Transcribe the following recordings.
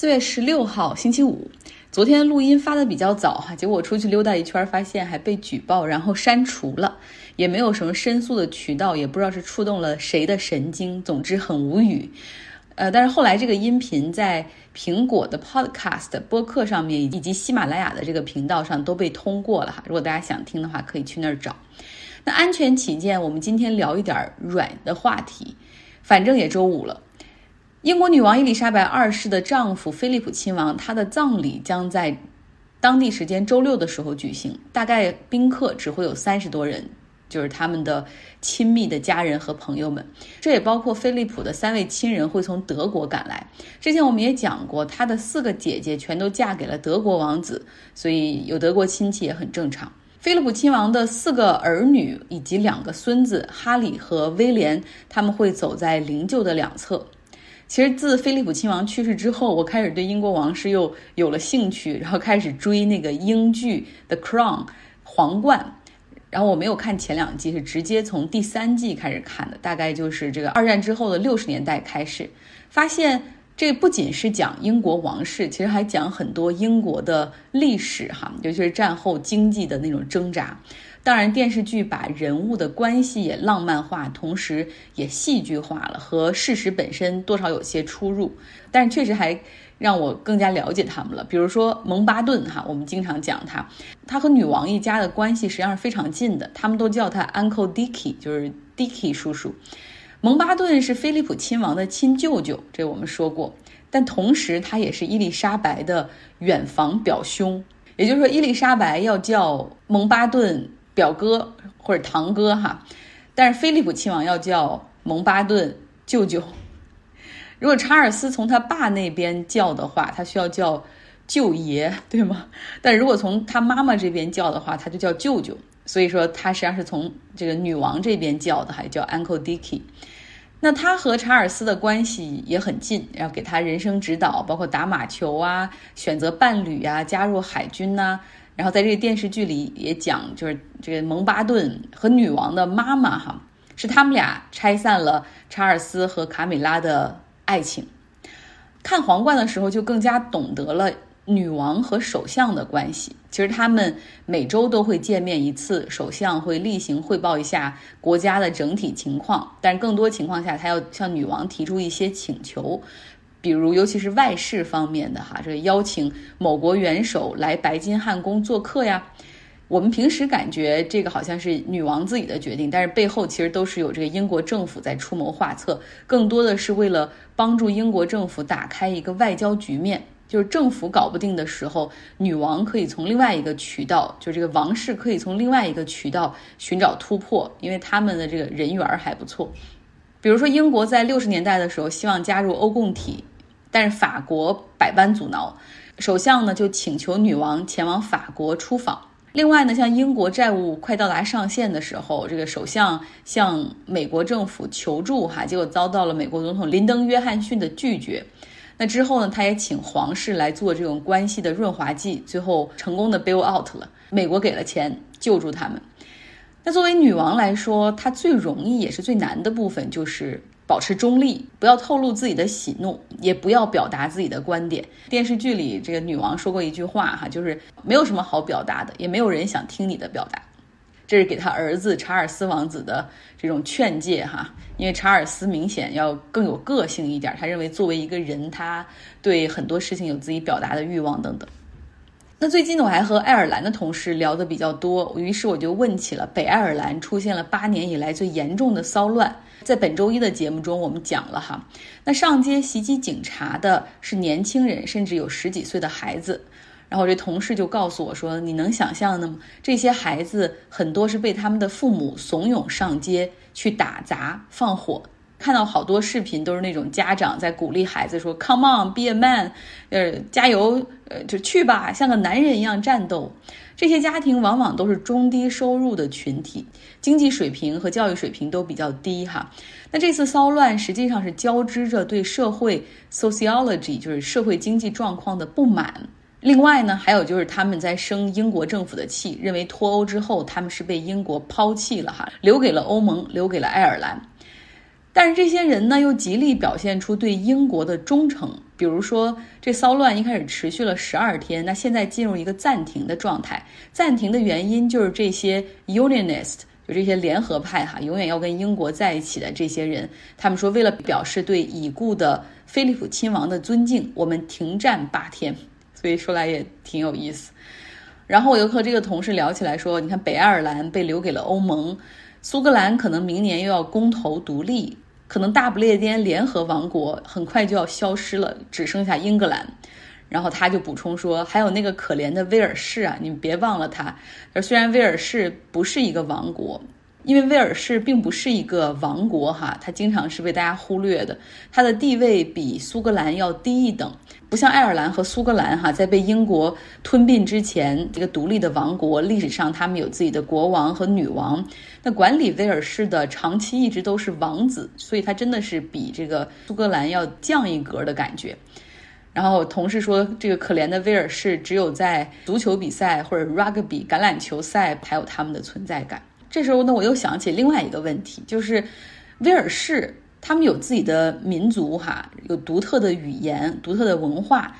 四月十六号星期五，昨天录音发的比较早哈，结果我出去溜达一圈，发现还被举报，然后删除了，也没有什么申诉的渠道，也不知道是触动了谁的神经，总之很无语。呃，但是后来这个音频在苹果的 Podcast 播客上面，以及喜马拉雅的这个频道上都被通过了哈。如果大家想听的话，可以去那儿找。那安全起见，我们今天聊一点软的话题，反正也周五了。英国女王伊丽莎白二世的丈夫菲利普亲王，他的葬礼将在当地时间周六的时候举行。大概宾客只会有三十多人，就是他们的亲密的家人和朋友们。这也包括菲利普的三位亲人会从德国赶来。之前我们也讲过，他的四个姐姐全都嫁给了德国王子，所以有德国亲戚也很正常。菲利普亲王的四个儿女以及两个孙子哈里和威廉，他们会走在灵柩的两侧。其实自菲利普亲王去世之后，我开始对英国王室又有了兴趣，然后开始追那个英剧《The Crown》皇冠。然后我没有看前两季，是直接从第三季开始看的，大概就是这个二战之后的六十年代开始，发现这不仅是讲英国王室，其实还讲很多英国的历史哈，尤其是战后经济的那种挣扎。当然，电视剧把人物的关系也浪漫化，同时也戏剧化了，和事实本身多少有些出入。但是确实还让我更加了解他们了。比如说蒙巴顿哈，我们经常讲他，他和女王一家的关系实际上是非常近的，他们都叫他 Uncle Dicky，就是 Dicky 叔叔。蒙巴顿是菲利普亲王的亲舅舅，这我们说过。但同时他也是伊丽莎白的远房表兄，也就是说伊丽莎白要叫蒙巴顿。表哥或者堂哥哈，但是菲利普亲王要叫蒙巴顿舅舅。如果查尔斯从他爸那边叫的话，他需要叫舅爷，对吗？但如果从他妈妈这边叫的话，他就叫舅舅。所以说他实际上是从这个女王这边叫的，还叫 Uncle Dicky。那他和查尔斯的关系也很近，然后给他人生指导，包括打马球啊、选择伴侣啊、加入海军呐。然后在这个电视剧里也讲，就是这个蒙巴顿和女王的妈妈哈，是他们俩拆散了查尔斯和卡米拉的爱情。看皇冠的时候就更加懂得了女王和首相的关系。其实他们每周都会见面一次，首相会例行汇报一下国家的整体情况，但更多情况下他要向女王提出一些请求。比如，尤其是外事方面的哈，这个邀请某国元首来白金汉宫做客呀。我们平时感觉这个好像是女王自己的决定，但是背后其实都是有这个英国政府在出谋划策，更多的是为了帮助英国政府打开一个外交局面。就是政府搞不定的时候，女王可以从另外一个渠道，就这个王室可以从另外一个渠道寻找突破，因为他们的这个人缘还不错。比如说，英国在六十年代的时候希望加入欧共体。但是法国百般阻挠，首相呢就请求女王前往法国出访。另外呢，像英国债务快到达上限的时候，这个首相向美国政府求助，哈，结果遭到了美国总统林登·约翰逊的拒绝。那之后呢，他也请皇室来做这种关系的润滑剂，最后成功的 bail out 了。美国给了钱救助他们。那作为女王来说，她最容易也是最难的部分就是。保持中立，不要透露自己的喜怒，也不要表达自己的观点。电视剧里，这个女王说过一句话，哈，就是没有什么好表达的，也没有人想听你的表达。这是给他儿子查尔斯王子的这种劝诫，哈，因为查尔斯明显要更有个性一点，他认为作为一个人，他对很多事情有自己表达的欲望等等。那最近呢，我还和爱尔兰的同事聊得比较多，于是我就问起了北爱尔兰出现了八年以来最严重的骚乱。在本周一的节目中，我们讲了哈，那上街袭击警察的是年轻人，甚至有十几岁的孩子。然后我这同事就告诉我说：“你能想象的吗？这些孩子很多是被他们的父母怂恿上街去打砸放火。”看到好多视频，都是那种家长在鼓励孩子说：“Come on, be a man，呃，加油，呃，就去吧，像个男人一样战斗。”这些家庭往往都是中低收入的群体，经济水平和教育水平都比较低哈。那这次骚乱实际上是交织着对社会 sociology，就是社会经济状况的不满。另外呢，还有就是他们在生英国政府的气，认为脱欧之后他们是被英国抛弃了哈，留给了欧盟，留给了爱尔兰。但是这些人呢，又极力表现出对英国的忠诚，比如说，这骚乱一开始持续了十二天，那现在进入一个暂停的状态。暂停的原因就是这些 Unionist，就这些联合派哈，永远要跟英国在一起的这些人，他们说为了表示对已故的菲利普亲王的尊敬，我们停战八天。所以说来也挺有意思。然后我又和这个同事聊起来说，你看北爱尔兰被留给了欧盟，苏格兰可能明年又要公投独立。可能大不列颠联合王国很快就要消失了，只剩下英格兰。然后他就补充说，还有那个可怜的威尔士啊，你们别忘了他。虽然威尔士不是一个王国。因为威尔士并不是一个王国，哈，它经常是被大家忽略的。它的地位比苏格兰要低一等，不像爱尔兰和苏格兰，哈，在被英国吞并之前，这个独立的王国，历史上他们有自己的国王和女王。那管理威尔士的长期一直都是王子，所以他真的是比这个苏格兰要降一格的感觉。然后同事说，这个可怜的威尔士只有在足球比赛或者 rugby 橄榄球赛才有他们的存在感。这时候呢，我又想起另外一个问题，就是威尔士他们有自己的民族哈，有独特的语言、独特的文化。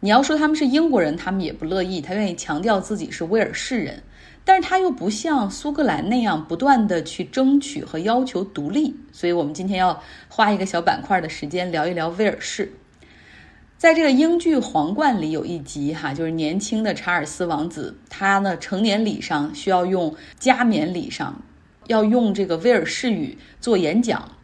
你要说他们是英国人，他们也不乐意，他愿意强调自己是威尔士人，但是他又不像苏格兰那样不断的去争取和要求独立。所以我们今天要花一个小板块的时间聊一聊威尔士。在这个英剧《皇冠》里有一集哈，就是年轻的查尔斯王子，他呢成年礼上需要用加冕礼上要用这个威尔士语做演讲，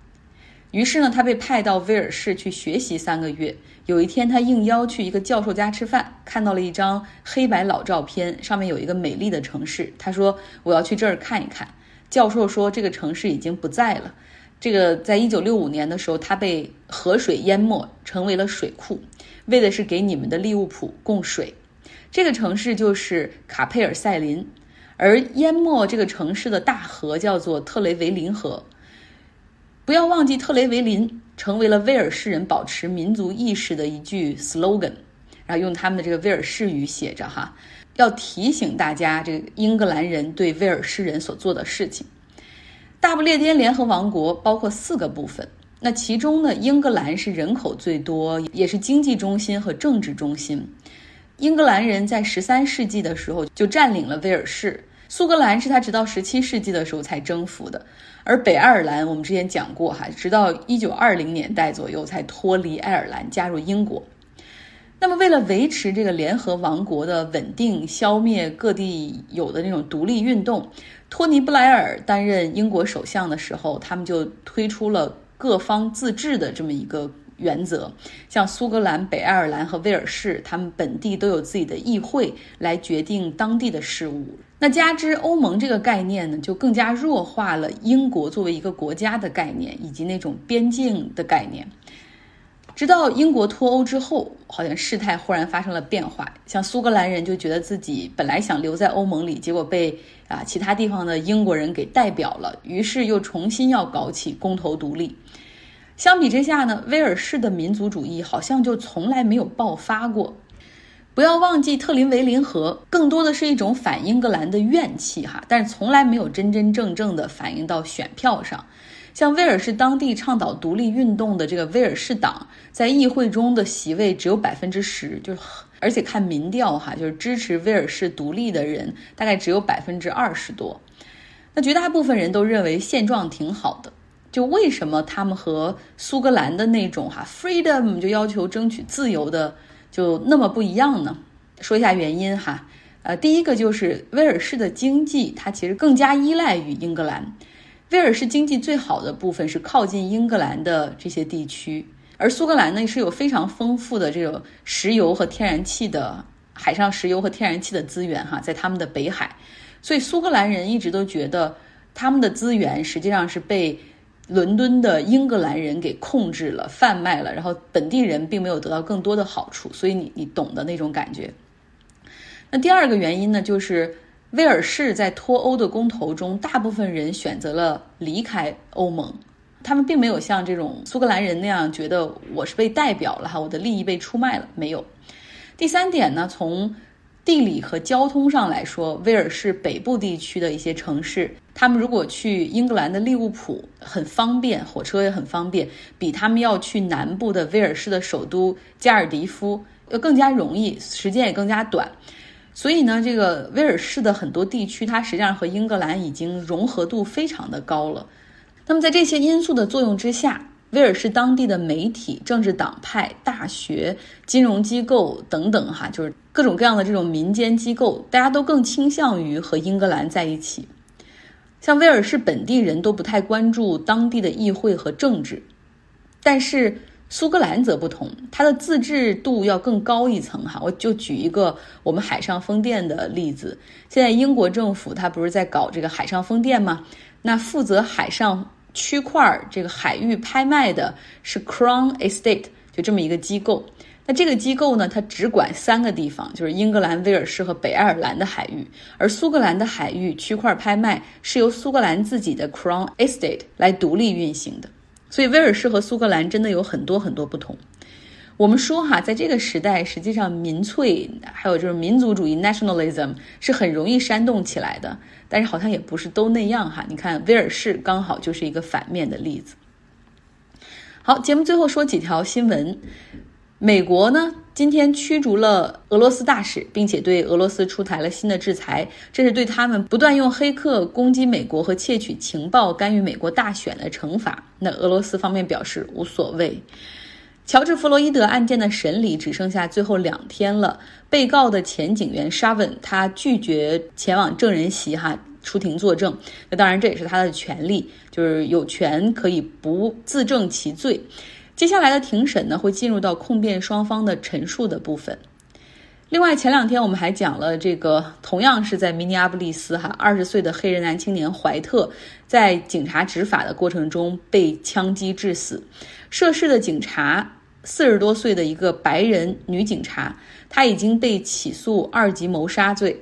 于是呢他被派到威尔士去学习三个月。有一天他应邀去一个教授家吃饭，看到了一张黑白老照片，上面有一个美丽的城市。他说我要去这儿看一看。教授说这个城市已经不在了。这个在一九六五年的时候，它被河水淹没，成为了水库，为的是给你们的利物浦供水。这个城市就是卡佩尔塞林，而淹没这个城市的大河叫做特雷维林河。不要忘记，特雷维林成为了威尔士人保持民族意识的一句 slogan，然后用他们的这个威尔士语写着哈，要提醒大家这个英格兰人对威尔士人所做的事情。大不列颠联合王国包括四个部分，那其中呢，英格兰是人口最多，也是经济中心和政治中心。英格兰人在十三世纪的时候就占领了威尔士，苏格兰是他直到十七世纪的时候才征服的，而北爱尔兰我们之前讲过哈，直到一九二零年代左右才脱离爱尔兰加入英国。那么，为了维持这个联合王国的稳定，消灭各地有的那种独立运动，托尼·布莱尔担任英国首相的时候，他们就推出了各方自治的这么一个原则。像苏格兰、北爱尔兰和威尔士，他们本地都有自己的议会来决定当地的事务。那加之欧盟这个概念呢，就更加弱化了英国作为一个国家的概念，以及那种边境的概念。直到英国脱欧之后，好像事态忽然发生了变化。像苏格兰人就觉得自己本来想留在欧盟里，结果被啊其他地方的英国人给代表了，于是又重新要搞起公投独立。相比之下呢，威尔士的民族主义好像就从来没有爆发过。不要忘记特林维林河更多的是一种反英格兰的怨气哈，但是从来没有真真正正的反映到选票上。像威尔士当地倡导独立运动的这个威尔士党，在议会中的席位只有百分之十，就是而且看民调哈，就是支持威尔士独立的人大概只有百分之二十多。那绝大部分人都认为现状挺好的，就为什么他们和苏格兰的那种哈 freedom 就要求争取自由的就那么不一样呢？说一下原因哈，呃，第一个就是威尔士的经济它其实更加依赖于英格兰。威尔士经济最好的部分是靠近英格兰的这些地区，而苏格兰呢是有非常丰富的这种石油和天然气的海上石油和天然气的资源哈，在他们的北海，所以苏格兰人一直都觉得他们的资源实际上是被伦敦的英格兰人给控制了、贩卖了，然后本地人并没有得到更多的好处，所以你你懂的那种感觉。那第二个原因呢，就是。威尔士在脱欧的公投中，大部分人选择了离开欧盟，他们并没有像这种苏格兰人那样觉得我是被代表了哈，我的利益被出卖了，没有。第三点呢，从地理和交通上来说，威尔士北部地区的一些城市，他们如果去英格兰的利物浦很方便，火车也很方便，比他们要去南部的威尔士的首都加尔迪夫要更加容易，时间也更加短。所以呢，这个威尔士的很多地区，它实际上和英格兰已经融合度非常的高了。那么在这些因素的作用之下，威尔士当地的媒体、政治党派、大学、金融机构等等，哈，就是各种各样的这种民间机构，大家都更倾向于和英格兰在一起。像威尔士本地人都不太关注当地的议会和政治，但是苏格兰则不同，它的自治度要更高一层，哈。我就举一个我们海上风电的例子，现在英国政府它不是在搞这个海上风电吗？那负责海上。区块这个海域拍卖的是 Crown Estate，就这么一个机构。那这个机构呢，它只管三个地方，就是英格兰、威尔士和北爱尔兰的海域。而苏格兰的海域区块拍卖是由苏格兰自己的 Crown Estate 来独立运行的。所以威尔士和苏格兰真的有很多很多不同。我们说哈，在这个时代，实际上民粹还有就是民族主义 （nationalism） 是很容易煽动起来的，但是好像也不是都那样哈。你看威尔士刚好就是一个反面的例子。好，节目最后说几条新闻。美国呢，今天驱逐了俄罗斯大使，并且对俄罗斯出台了新的制裁，这是对他们不断用黑客攻击美国和窃取情报、干预美国大选的惩罚。那俄罗斯方面表示无所谓。乔治·弗洛伊德案件的审理只剩下最后两天了。被告的前警员沙文，他拒绝前往证人席哈出庭作证。那当然这也是他的权利，就是有权可以不自证其罪。接下来的庭审呢，会进入到控辩双方的陈述的部分。另外，前两天我们还讲了这个，同样是在明尼阿布利斯哈，二十岁的黑人男青年怀特，在警察执法的过程中被枪击致死。涉事的警察。四十多岁的一个白人女警察，她已经被起诉二级谋杀罪。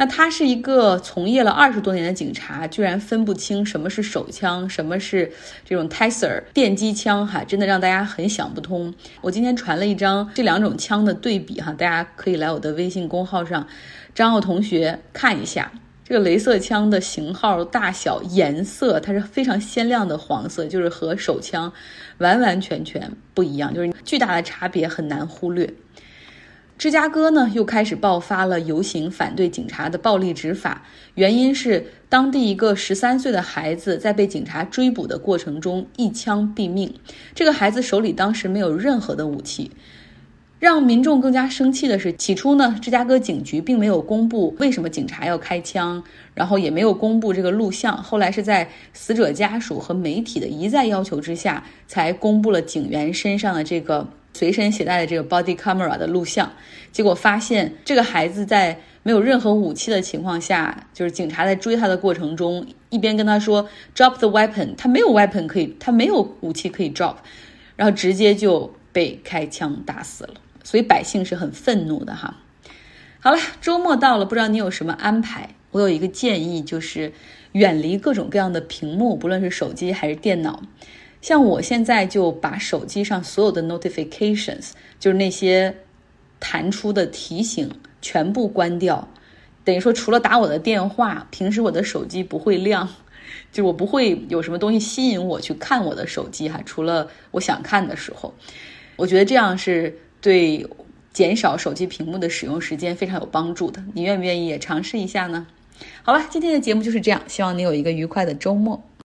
那他是一个从业了二十多年的警察，居然分不清什么是手枪，什么是这种 Taser 电击枪，哈，真的让大家很想不通。我今天传了一张这两种枪的对比，哈，大家可以来我的微信公号上，张奥同学看一下。这个镭射枪的型号、大小、颜色，它是非常鲜亮的黄色，就是和手枪完完全全不一样，就是巨大的差别很难忽略。芝加哥呢又开始爆发了游行，反对警察的暴力执法，原因是当地一个十三岁的孩子在被警察追捕的过程中一枪毙命，这个孩子手里当时没有任何的武器。让民众更加生气的是，起初呢，芝加哥警局并没有公布为什么警察要开枪，然后也没有公布这个录像。后来是在死者家属和媒体的一再要求之下，才公布了警员身上的这个随身携带的这个 body camera 的录像。结果发现，这个孩子在没有任何武器的情况下，就是警察在追他的过程中，一边跟他说 drop the weapon，他没有 weapon 可以，他没有武器可以 drop，然后直接就被开枪打死了。所以百姓是很愤怒的哈。好了，周末到了，不知道你有什么安排？我有一个建议，就是远离各种各样的屏幕，不论是手机还是电脑。像我现在就把手机上所有的 notifications，就是那些弹出的提醒，全部关掉。等于说，除了打我的电话，平时我的手机不会亮，就我不会有什么东西吸引我去看我的手机哈。除了我想看的时候，我觉得这样是。对减少手机屏幕的使用时间非常有帮助的，你愿不愿意也尝试一下呢？好了，今天的节目就是这样，希望你有一个愉快的周末。